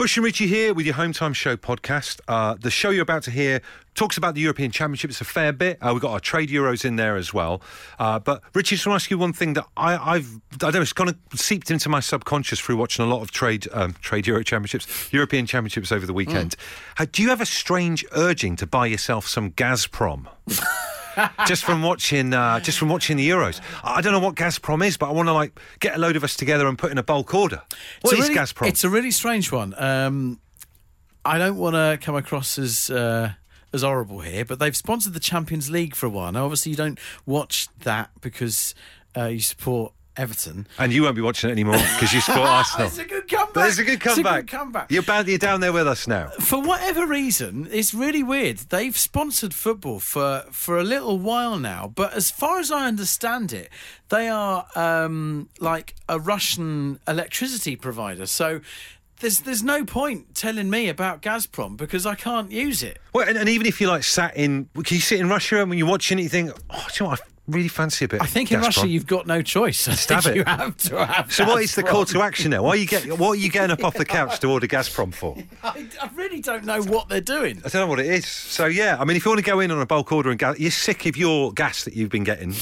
Bush and Richie here with your Home Time Show podcast. Uh, the show you're about to hear talks about the European Championships a fair bit. Uh, we've got our trade Euros in there as well. Uh, but Richie, just want to ask you one thing that I, I've I don't know, it's kind of seeped into my subconscious through watching a lot of trade um, trade Euro Championships, European Championships over the weekend. Uh, do you have a strange urging to buy yourself some Gazprom? just from watching, uh, just from watching the Euros, I don't know what Gazprom is, but I want to like get a load of us together and put in a bulk order. What It's is really, Gazprom? It's a really strange one. Um, I don't want to come across as uh, as horrible here, but they've sponsored the Champions League for a while. Now, obviously, you don't watch that because uh, you support Everton. and you won't be watching it anymore because you support Arsenal. It's a good comeback. It's a good comeback. It's a good comeback. You're, bad, you're down there with us now. For whatever reason, it's really weird. They've sponsored football for, for a little while now, but as far as I understand it, they are um, like a Russian electricity provider. So there's there's no point telling me about Gazprom because I can't use it. Well, and, and even if you like sat in, can you sit in Russia and when you're watching it, you think, oh, do you know what? I really fancy a bit. I think in Gazprom." Russia you've got no choice. I Stab it. You have to have. So what is the call to action now? Why are you get, What are you getting up off the couch to order Gazprom for? I, I really don't know what they're doing. I don't know what it is. So yeah, I mean, if you want to go in on a bulk order and gas, you're sick of your gas that you've been getting.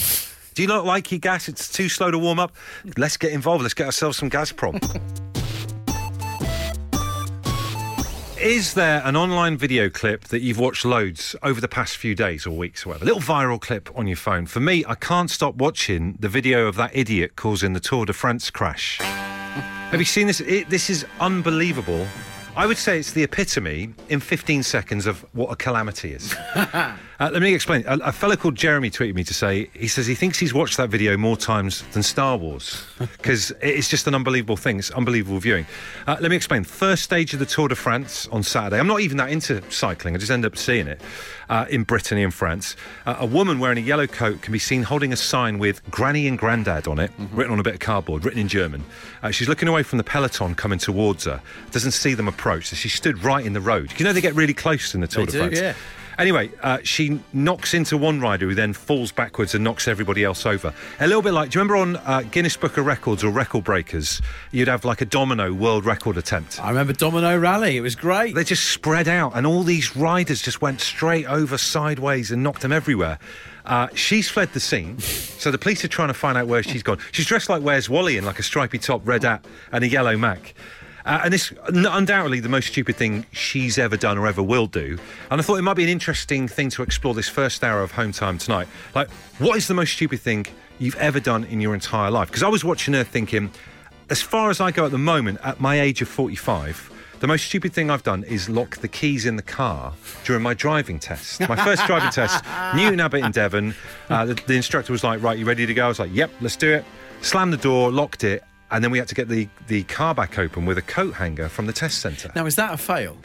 Do you not like your gas? It's too slow to warm up. Let's get involved. Let's get ourselves some Gazprom. Is there an online video clip that you've watched loads over the past few days or weeks or whatever? A little viral clip on your phone. For me, I can't stop watching the video of that idiot causing the Tour de France crash. Have you seen this? It, this is unbelievable. I would say it's the epitome in 15 seconds of what a calamity is. Uh, let me explain. A, a fellow called Jeremy tweeted me to say he says he thinks he's watched that video more times than Star Wars because it's just an unbelievable thing. It's unbelievable viewing. Uh, let me explain. First stage of the Tour de France on Saturday. I'm not even that into cycling. I just end up seeing it uh, in Brittany in France. Uh, a woman wearing a yellow coat can be seen holding a sign with "Granny and Grandad" on it, written on a bit of cardboard, written in German. Uh, she's looking away from the peloton coming towards her. Doesn't see them approach. So she stood right in the road. You know they get really close in the Tour They de do, France. yeah. Anyway, uh, she knocks into one rider who then falls backwards and knocks everybody else over. A little bit like, do you remember on uh, Guinness Book of Records or Record Breakers, you'd have like a domino world record attempt? I remember Domino Rally. It was great. They just spread out, and all these riders just went straight over sideways and knocked them everywhere. Uh, she's fled the scene, so the police are trying to find out where she's gone. She's dressed like Where's Wally in like a stripy top, red hat, and a yellow Mac. Uh, and this undoubtedly the most stupid thing she's ever done or ever will do. And I thought it might be an interesting thing to explore this first hour of home time tonight. Like, what is the most stupid thing you've ever done in your entire life? Because I was watching her thinking, as far as I go at the moment, at my age of 45, the most stupid thing I've done is lock the keys in the car during my driving test. My first driving test, Newton Abbot in Devon. Uh, the, the instructor was like, Right, you ready to go? I was like, Yep, let's do it. Slammed the door, locked it, and then we had to get the, the car back open with a coat hanger from the test centre. Now, is that a fail?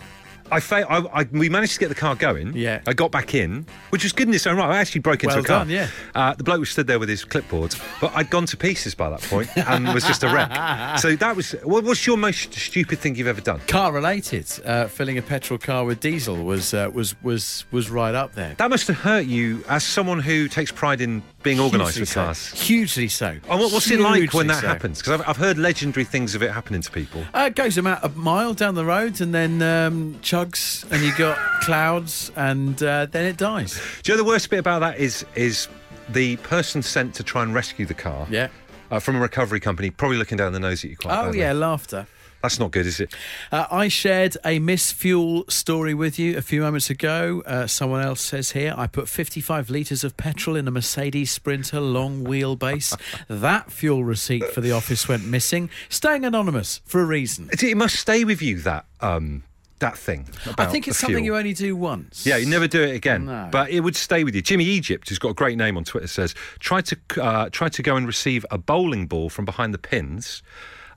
I, fa- I, I we managed to get the car going. Yeah. I got back in, which was good in its own right. I actually broke into Well a car. done, yeah. Uh, the bloke was stood there with his clipboard, but I'd gone to pieces by that point and was just a wreck. so that was. What, what's your most stupid thing you've ever done? Car related. Uh, filling a petrol car with diesel was uh, was was was right up there. That must have hurt you as someone who takes pride in being organised Hugely with so. cars. Hugely so. And what, what's it like when that so. happens? Because I've, I've heard legendary things of it happening to people. Uh, it goes about a mile down the road and then um, chugs, and you got clouds, and uh, then it dies. Do you know the worst bit about that is is the person sent to try and rescue the car Yeah. uh, from a recovery company, probably looking down the nose at you quite Oh badly. yeah, laughter. That's not good, is it? Uh, I shared a Miss Fuel story with you a few moments ago. Uh, someone else says here, I put 55 litres of petrol in a Mercedes Sprinter long wheelbase. that fuel receipt for the office went missing. Staying anonymous for a reason. It, it must stay with you that um that thing. I think it's something you only do once. Yeah, you never do it again. No. But it would stay with you. Jimmy Egypt, who's got a great name on Twitter, says try to uh, try to go and receive a bowling ball from behind the pins.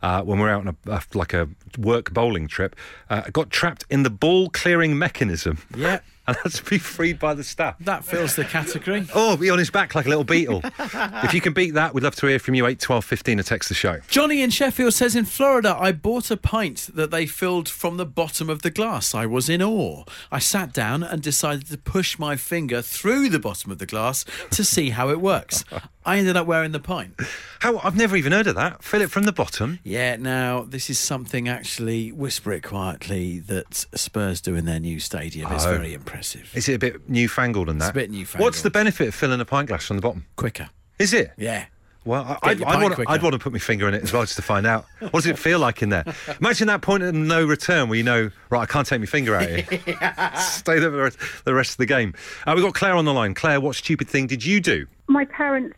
Uh, when we're out on a, a like a work bowling trip, uh, got trapped in the ball clearing mechanism. Yeah. and had to be freed by the staff. That fills the category. Oh, be on his back like a little beetle. if you can beat that, we'd love to hear from you. 8 12 15 or text the show. Johnny in Sheffield says in Florida, I bought a pint that they filled from the bottom of the glass. I was in awe. I sat down and decided to push my finger through the bottom of the glass to see how it works. I ended up wearing the pint. How? I've never even heard of that. Fill it from the bottom. Yeah, now this is something actually, whisper it quietly, that Spurs do in their new stadium. It's Oh. very impressive. Is it a bit newfangled and that? a bit newfangled. What's the benefit of filling a pint glass from the bottom? Quicker. Is it? Yeah. Well, I, I'd, I'd, want, quicker. I'd want to put my finger in it as well just to find out. What does it feel like in there? Imagine that point of no return where you know, right, I can't take my finger out of here. Stay there for the rest, the rest of the game. Uh, we've got Claire on the line. Claire, what stupid thing did you do? my parents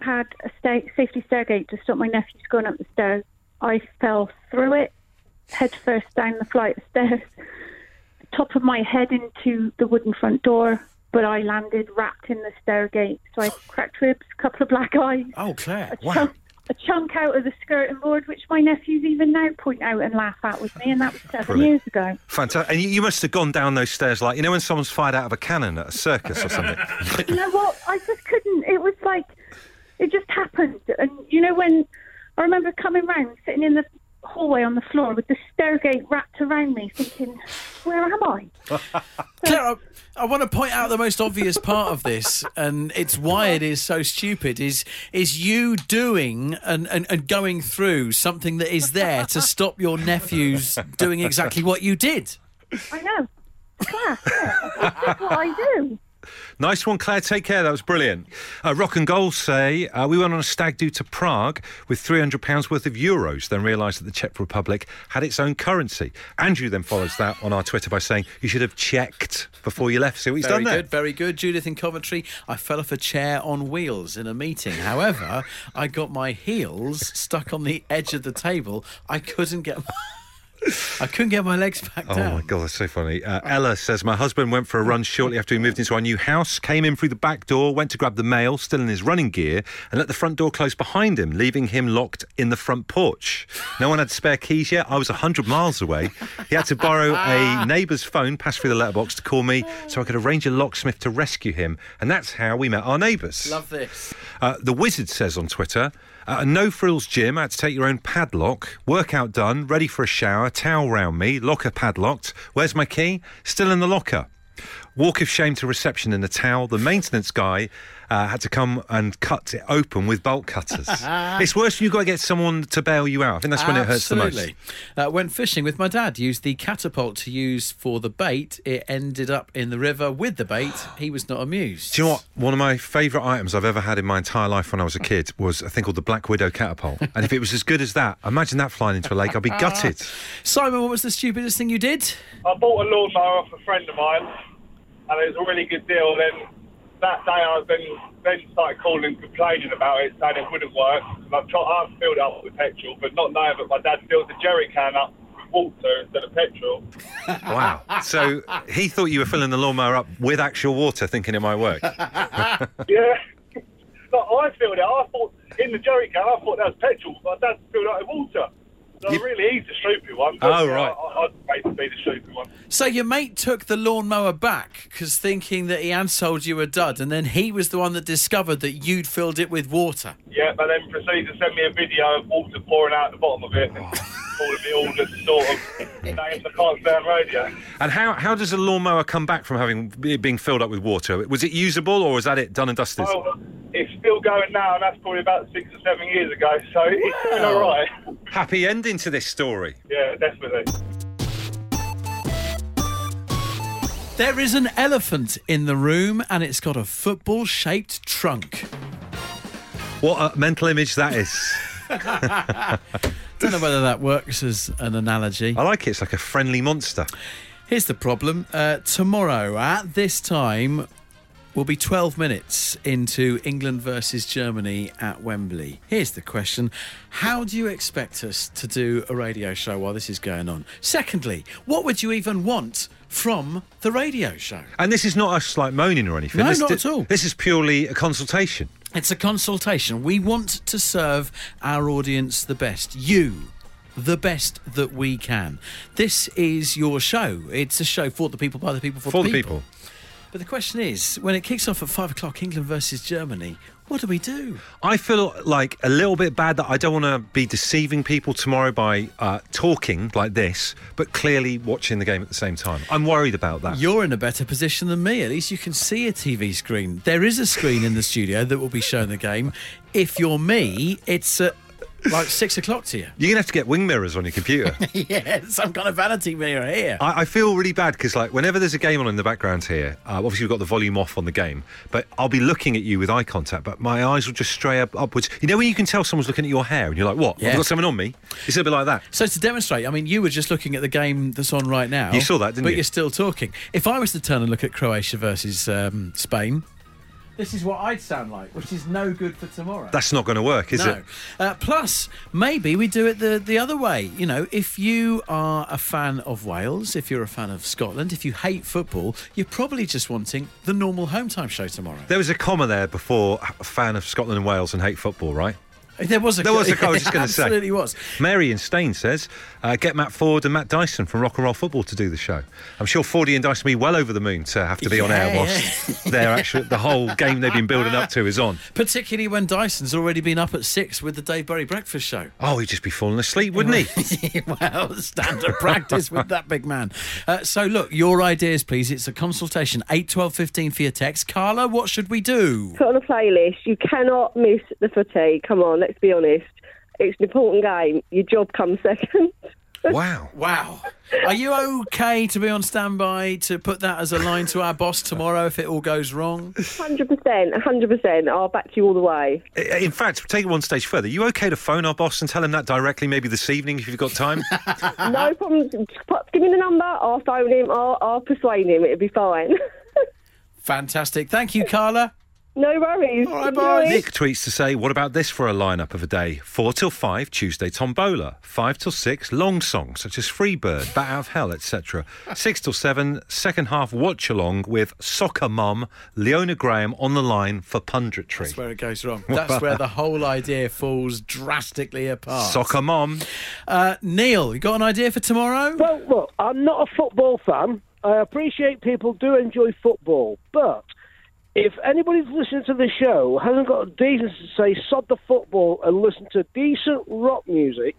had a sta- safety stairgate to stop my nephews going up the stairs. I fell through it, head first down the flight of stairs, top of my head into the wooden front door, but I landed wrapped in the stairgate. So I cracked ribs, a couple of black eyes, Oh, Claire. a, chunk, a chunk out of the skirting board, which my nephews even now point out and laugh at with me, and that was seven Brilliant. years ago. Fantastic. And you must have gone down those stairs like, you know, when someone's fired out of a cannon at a circus or something. you know what? I just couldn't. It was like it just happened. And you know when I remember coming round, sitting in the hallway on the floor with the stairgate wrapped around me, thinking, "Where am I?" Claire, I, I want to point out the most obvious part of this, and it's why it is so stupid. Is is you doing and, and, and going through something that is there to stop your nephews doing exactly what you did? I know. Yeah. That's what I do. Nice one, Claire. Take care. That was brilliant. Uh, Rock and Gold say uh, we went on a stag do to Prague with £300 worth of euros, then realised that the Czech Republic had its own currency. Andrew then follows that on our Twitter by saying you should have checked before you left. See what he's Very done there. good, very good. Judith in Coventry, I fell off a chair on wheels in a meeting. However, I got my heels stuck on the edge of the table. I couldn't get. I couldn't get my legs back Oh down. my god, that's so funny. Uh, Ella says my husband went for a run shortly after we moved into our new house, came in through the back door, went to grab the mail, still in his running gear, and let the front door close behind him, leaving him locked in the front porch. No one had spare keys yet. I was hundred miles away. He had to borrow a neighbour's phone, pass through the letterbox to call me, so I could arrange a locksmith to rescue him, and that's how we met our neighbours. Love this. Uh, the Wizard says on Twitter, uh, a no frills gym. I had to take your own padlock. Workout done. Ready for a shower. Towel round me. Locker padlocked. Where's my key? Still in the locker. Walk of shame to reception in a towel. The maintenance guy uh, had to come and cut it open with bolt cutters. it's worse when you've got to get someone to bail you out. I think that's when it hurts the most. Absolutely. Uh, went fishing with my dad. Used the catapult to use for the bait. It ended up in the river with the bait. He was not amused. Do you know what? One of my favourite items I've ever had in my entire life when I was a kid was a thing called the Black Widow catapult. and if it was as good as that, imagine that flying into a lake. I'd be gutted. Simon, what was the stupidest thing you did? I bought a lawnmower off a friend of mine, and it was a really good deal. Then that day, I then then started calling and complaining about it, saying it wouldn't work. And I've tried, I've filled up with petrol, but not knowing that my dad filled the jerry can up with water instead of petrol. Wow. So he thought you were filling the lawnmower up with actual water, thinking it might work. yeah. No, I filled it. I thought in the jerry can, I thought that was petrol. but My dad filled it up with water. So You- really, he's the stupid one. Oh, yeah, right. I, I'd basically be the stupid one. So your mate took the lawnmower back because thinking that he had sold you a dud, and then he was the one that discovered that you'd filled it with water. Yeah, but then proceeded to send me a video of water pouring out the bottom of it and calling me all the sort of names I can't say on radio. And how, how does a lawnmower come back from having being filled up with water? Was it usable or was that it done and dusted? Well, it's still going now, and that's probably about six or seven years ago, so it's been all right. Happy ending to this story. Yeah, definitely. There is an elephant in the room, and it's got a football-shaped trunk. What a mental image that is. Don't know whether that works as an analogy. I like it. It's like a friendly monster. Here's the problem. Uh, tomorrow at this time, we'll be 12 minutes into England versus Germany at Wembley. Here's the question How do you expect us to do a radio show while this is going on? Secondly, what would you even want from the radio show? And this is not us like moaning or anything. No, this, not at all. This is purely a consultation. It's a consultation. We want to serve our audience the best. You, the best that we can. This is your show. It's a show for the people, by the people, for, For the people. people. But the question is, when it kicks off at five o'clock, England versus Germany, what do we do? I feel like a little bit bad that I don't want to be deceiving people tomorrow by uh, talking like this, but clearly watching the game at the same time. I'm worried about that. You're in a better position than me. At least you can see a TV screen. There is a screen in the studio that will be showing the game. If you're me, it's at like six o'clock to you. You're gonna have to get wing mirrors on your computer. yeah, some kind of vanity mirror here. I, I feel really bad because, like, whenever there's a game on in the background here, uh, obviously we've got the volume off on the game, but I'll be looking at you with eye contact, but my eyes will just stray up upwards. You know when you can tell someone's looking at your hair and you're like, "What? Yeah. You got something on me?" It's a bit like that. So to demonstrate, I mean, you were just looking at the game that's on right now. You saw that, didn't but you? you're still talking. If I was to turn and look at Croatia versus um, Spain, this is what I'd sound like, which is no good for tomorrow. That's not going to work, is no. it? Uh, plus, maybe we do it the, the other way. You know, if you are a fan of Wales, if you're a fan of Scotland, if you hate football, you're probably just wanting the normal home time show tomorrow. There was a comma there before a fan of Scotland and Wales and hate football, right? There was a There was a- I was just gonna say. Absolutely was. Mary in Stain says, uh, get Matt Ford and Matt Dyson from Rock and Roll Football to do the show. I'm sure Fordy and Dyson will be well over the moon to have to be on air Yeah, they're actually the whole game they've been building up to is on. Particularly when Dyson's already been up at six with the Dave Berry Breakfast Show. Oh, he'd just be falling asleep, wouldn't he? well, standard practice with that big man. Uh, so, look, your ideas, please. It's a consultation. 8 12 15 for your text. Carla, what should we do? put on a playlist. You cannot miss the footy. Come on, let's be honest. It's an important game. Your job comes second. Wow. Wow. Are you okay to be on standby to put that as a line to our boss tomorrow if it all goes wrong? 100%, 100%. I'll back you all the way. In fact, take it one stage further. you okay to phone our boss and tell him that directly, maybe this evening if you've got time? No problem. Just Give me the number. I'll phone him. I'll, I'll persuade him. It'll be fine. Fantastic. Thank you, Carla. No worries. All right, bye. Enjoy. Nick tweets to say, what about this for a lineup of a day? Four till five, Tuesday Tombola. Five till six, long songs such as Freebird, Bat Out of Hell, etc. Six till seven, second half watch along with Soccer Mum, Leona Graham on the line for punditry. That's where it goes wrong. That's where the whole idea falls drastically apart. Soccer Mum. Uh, Neil, you got an idea for tomorrow? Well, look, I'm not a football fan. I appreciate people do enjoy football, but if anybody's listening to the show hasn't got a decency to say sod the football and listen to decent rock music,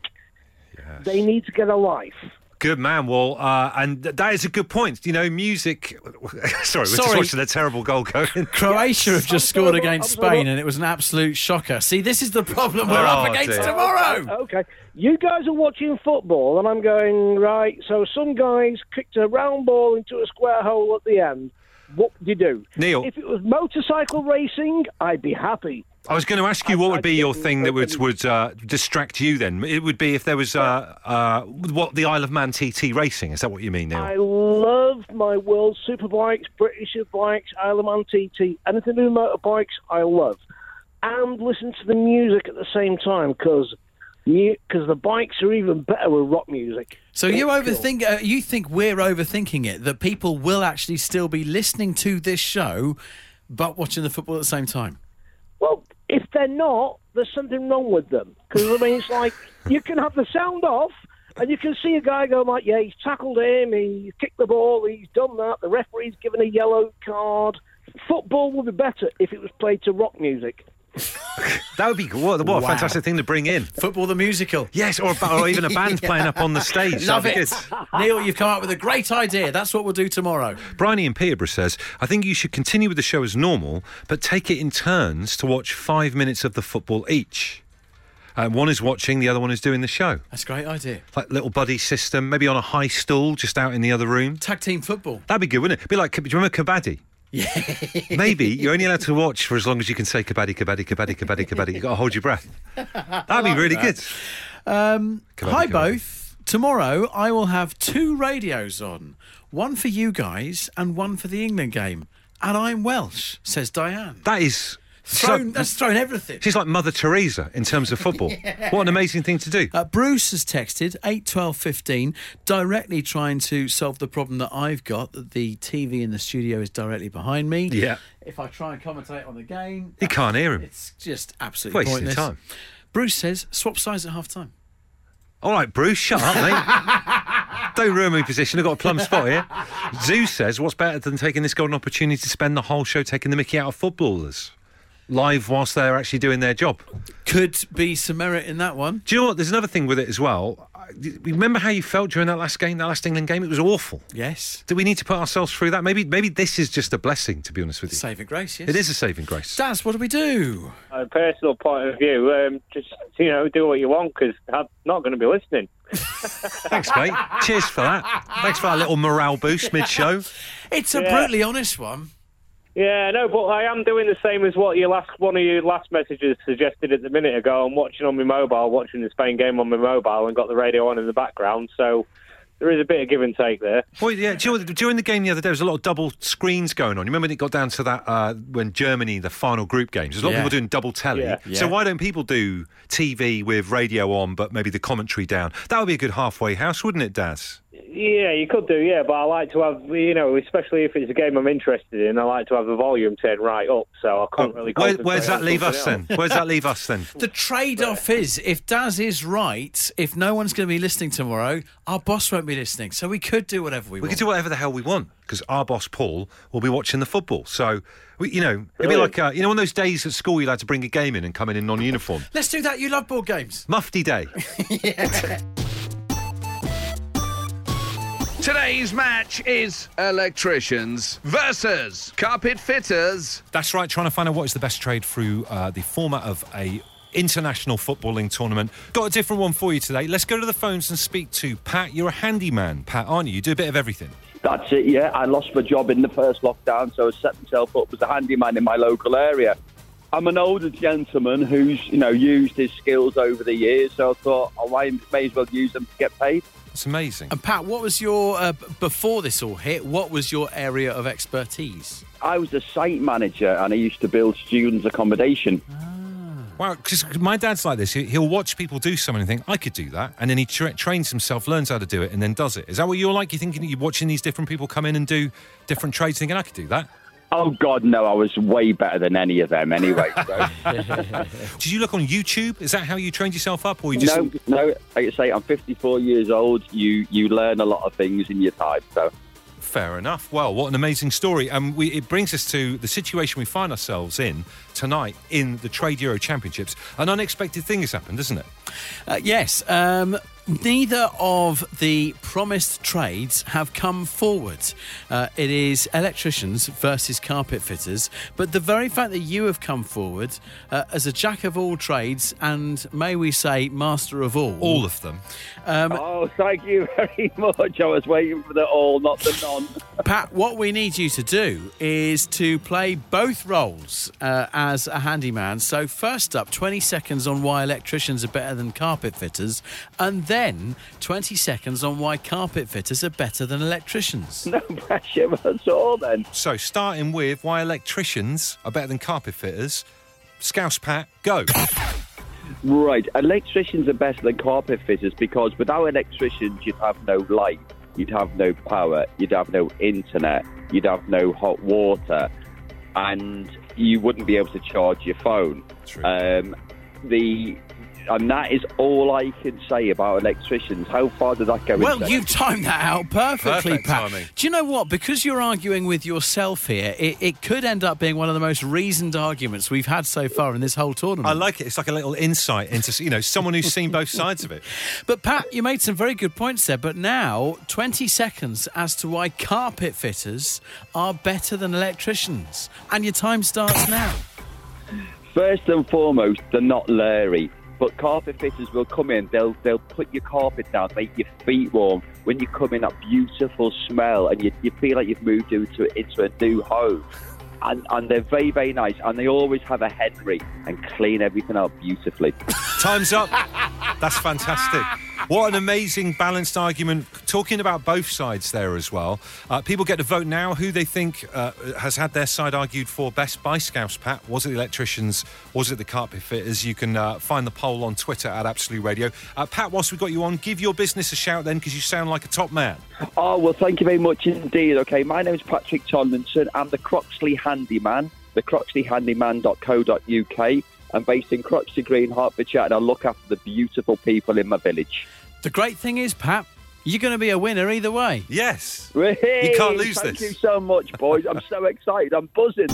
they need to get a life. Good man, Wall. Uh, and th- that is a good point. You know, music. Sorry, we're just watching a terrible goal going. Croatia have just scored I'm against gonna- Spain, and it was an absolute shocker. See, this is the problem we're up Oh, against dear. tomorrow. Okay, you guys are watching football, and I'm going right. So some guys kicked a round ball into a square hole at the end. What would you do? Neil. If it was motorcycle racing, I'd be happy. I was going to ask you what would be your thing that would would uh, distract you. Then it would be if there was uh, uh, what the Isle of Man TT racing. Is that what you mean, Neil? I love my World Superbikes, British Superbikes, Isle of Man TT, anything to do with motorbikes, I love. And listen to the music at the same time because because the bikes are even better with rock music. So you It's cool. overthink. Uh, you think we're overthinking it? That people will actually still be listening to this show, but watching the football at the same time. Well, if they're not, there's something wrong with them. Because I mean, it's like you can have the sound off, and you can see a guy go like, "Yeah, he's tackled him, he's kicked the ball, he's done that." The referee's given a yellow card. Football would be better if it was played to rock music. that would be what, what a Wow. fantastic thing to bring in. Football, the musical. Yes, or, or even a band playing up on the stage. Love it. Neil. You've come up with a great idea. That's what we'll do tomorrow. Bryony in Peterborough says, I think you should continue with the show as normal, but take it in turns to watch five minutes of the football each. Uh, one is watching, the other one is doing the show. That's a great idea. Like little buddy system, maybe on a high stool just out in the other room. Tag team football. That'd be good, wouldn't it? Be like, do you remember Kabaddi? Yeah. Maybe you're only allowed to watch for as long as you can say Kabaddi, Kabaddi, Kabaddi, Kabaddi, Kabaddi. You've got to hold your breath. That'd be really good. Um, Kabaddi, hi, kabaddi. both. Tomorrow I will have two radios on, one for you guys and one for the England game. And I'm Welsh, says Diane. That is. Thrown, So, that's thrown everything. she's like Mother Teresa in terms of football. What an amazing thing to do. Uh, Bruce has texted 8 12 15, directly trying to solve the problem that I've got that the TV in the studio is directly behind me. Yeah. If I try and commentate on the game, You can't hear him. it's just absolutely Wasting pointless. time. Bruce says swap sides at half time. All right, Bruce, shut up, mate. Don't ruin my position. I've got a plum spot here. Zeus says, what's better than taking this golden opportunity to spend the whole show taking the mickey out of footballers? Live whilst they're actually doing their job. Could be some merit in that one. Do you know what? There's another thing with it as well. Remember how you felt during that last game, that last England game? It was awful. Yes. Do we need to put ourselves through that? Maybe, maybe this is just a blessing, to be honest with you. Saving grace, yes. It is a saving grace. Daz, what do we do? a personal point of view, um, just you know, do what you want because I'm not going to be listening. Thanks, mate. Cheers for that. Thanks for that little morale boost mid-show. It's a Yeah. brutally honest one. Yeah, no, but I am doing the same as what your last one of your last messages suggested at the minute ago. I'm watching on my mobile, watching the Spain game on my mobile, and got the radio on in the background. So there is a bit of give and take there. Well, yeah. Do you know, what- during the game the other day, there was a lot of double screens going on. You remember when it got down to that uh, when Germany, the final group games? There's a lot Yeah. of people doing double telly. Yeah. So why don't people do TV with radio on, but maybe the commentary down? That would be a good halfway house, wouldn't it, Daz? Yeah, you could do, yeah, but I like to have, you know, especially if it's a game I'm interested in, I like to have the volume turned right up, so I can't really. Go. Where, concentrate where's that leave us something then? else. Where's that leave us then? The trade off is if Daz is right, if no one's going to be listening tomorrow, our boss won't be listening. So we could do whatever we, We want. can do whatever the hell we want because our boss Paul will be watching the football. So, we, you know, it'd be like uh, you know, on those days at school, you had to bring a game in and come in in non-uniform. Let's do that. You love board games. Mufti day. Today's match is electricians versus carpet fitters. That's right, trying to find out what is the best trade through uh, the format of a international footballing tournament. Got a different one for you today. Let's go to the phones and speak to Pat. You're a handyman, Pat, aren't you? You do a bit of everything. That's it, yeah. I lost my job in the first lockdown, so I set myself up as a handyman in my local area. I'm an older gentleman who's, you know, used his skills over the years, so I thought oh, I may as well use them to get paid. It's amazing. And Pat, what was your uh, before this all hit? What was your area of expertise? I was a site manager and I used to build students' accommodation. Wow, because my dad's like this. He- He'll watch people do something and think, I could do that. And then he tra- trains himself, learns how to do it, and then does it. Is that what you're like? You're thinking you're watching these different people come in and do different trades, thinking, I could do that? Oh, God, no, I was way better than any of them anyway. So. Did you look on YouTube? Is that how you trained yourself up? Or you just. no, no, like I say, I'm 54 years old. You, you learn a lot of things in your time, so. Fair enough. Well, what an amazing story. And we, it brings us to the situation we find ourselves in tonight in the Trade Euro Championships. An unexpected thing has happened, isn't it? Uh, yes. Um, neither of the promised trades have come forward. Uh, it is electricians versus carpet fitters. But the very fact that you have come forward uh, as a jack of all trades and, may we say, master of all. All of them. Oh, thank you very much. I was waiting for the all, not the none. Pat, what we need you to do is to play both roles uh, as a handyman. So, first up, 20 seconds on why electricians are better than carpet fitters, and then 20 seconds on why carpet fitters are better than electricians. No pressure at all, then. So, starting with why electricians are better than carpet fitters. Scouse Pat, go. Right, electricians are better than carpet fitters because without electricians, you'd have no light, you'd have no power, you'd have no internet, you'd have no hot water, and you wouldn't be able to charge your phone. Um, the and that is all I can say about electricians. How far did that go? Well, you've timed that out perfectly, Perfect Pat. timing. Do you know what? Because you're arguing with yourself here, it, it could end up being one of the most reasoned arguments we've had so far in this whole tournament. I like it. It's like a little insight into, you know, someone who's seen both sides of it. But Pat, you made some very good points there. But now, 20 seconds as to why carpet fitters are better than electricians. And your time starts now. First and foremost, they're not leery. But carpet fitters will come in, they'll they'll put your carpet down, make your feet warm. When you come in, that beautiful smell, and you, you feel like you've moved into into a new home. And, and they're very, very nice. And they always have a Henry and clean everything up beautifully. Time's up. That's fantastic. What an amazing balanced argument. Talking about both sides there as well. Uh, people get to vote now who they think uh, has had their side argued for best by Scouse Pat. Was it the electricians? Was it the carpet fitters? You can uh, find the poll on Twitter at Absolute Radio. Uh, Pat, whilst we've got you on, give your business a shout then because you sound like a top man. Oh, well, thank you very much indeed. Okay, my name is Patrick Tomlinson. I'm the Croxley Handyman, the croxleyhandyman.co.uk. I'm based in Croxley Green, Hertfordshire, and I look after the beautiful people in my village. The great thing is, Pat, you're going to be a winner either way. Yes. Hey, You can't lose thank this. you so much, boys. I'm so excited. I'm buzzing.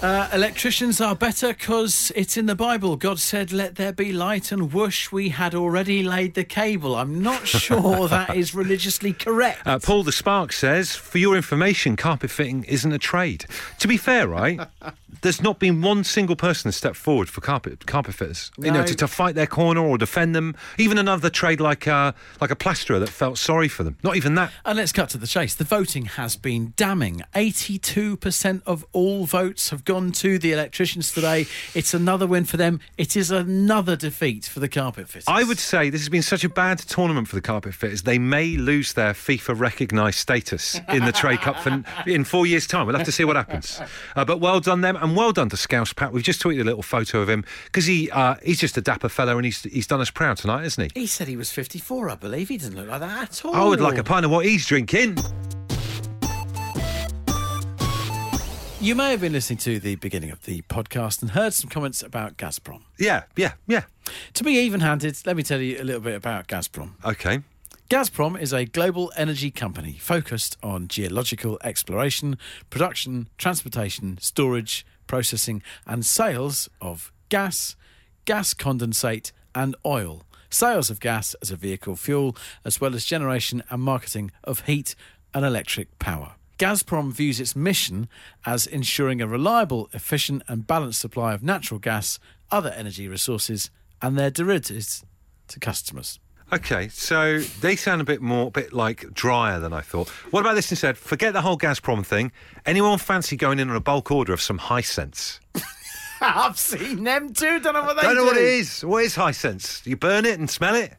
Uh, electricians are better because it's in the Bible. God said, Let there be light, and whoosh, we had already laid the cable. I'm not sure that is religiously correct. Uh, Paul the Spark says, for your information, carpet fitting isn't a trade. To be fair, right, there's not been one single person step forward for carpet carpet fitters. You know, to, to fight their corner or defend them. Even another trade like uh, like a plasterer that felt sorry for them. Not even that. And let's cut to the chase. The voting has been damning. 82% of all votes have gone to the electricians today. It's another win for them. It is another defeat for the carpet fitters. I would say this has been such a bad tournament for the carpet fitters. They may lose their FIFA recognised status in the Trade Cup for, in four years' time. We'll have to see what happens. Uh, but well done them, and well done to Scouse Pat. We've just tweeted a little photo of him because he uh, he's just a dapper fellow, and he's he's done us proud tonight, isn't he? He said he was 54, I believe. He doesn't look like that at all. I would like a pint of what he's drinking. You may have been listening to the beginning of the podcast and heard some comments about Gazprom. Yeah, yeah, yeah. To be even handed, let me tell you a little bit about Gazprom. Okay. Gazprom is a global energy company focused on geological exploration, production, transportation, storage, processing, and sales of gas, gas condensate, and oil. Sales of gas as a vehicle fuel, as well as generation and marketing of heat and electric power. Gazprom views its mission as ensuring a reliable, efficient, and balanced supply of natural gas, other energy resources, and their derivatives to customers. Okay, so they sound a bit more, a bit like drier than I thought. What about this instead? Forget the whole Gazprom thing. Anyone fancy going in on a bulk order of some Hisense? I've seen them too. Don't know what they Don't know do. what it is. What is Hisense? You burn it and smell it.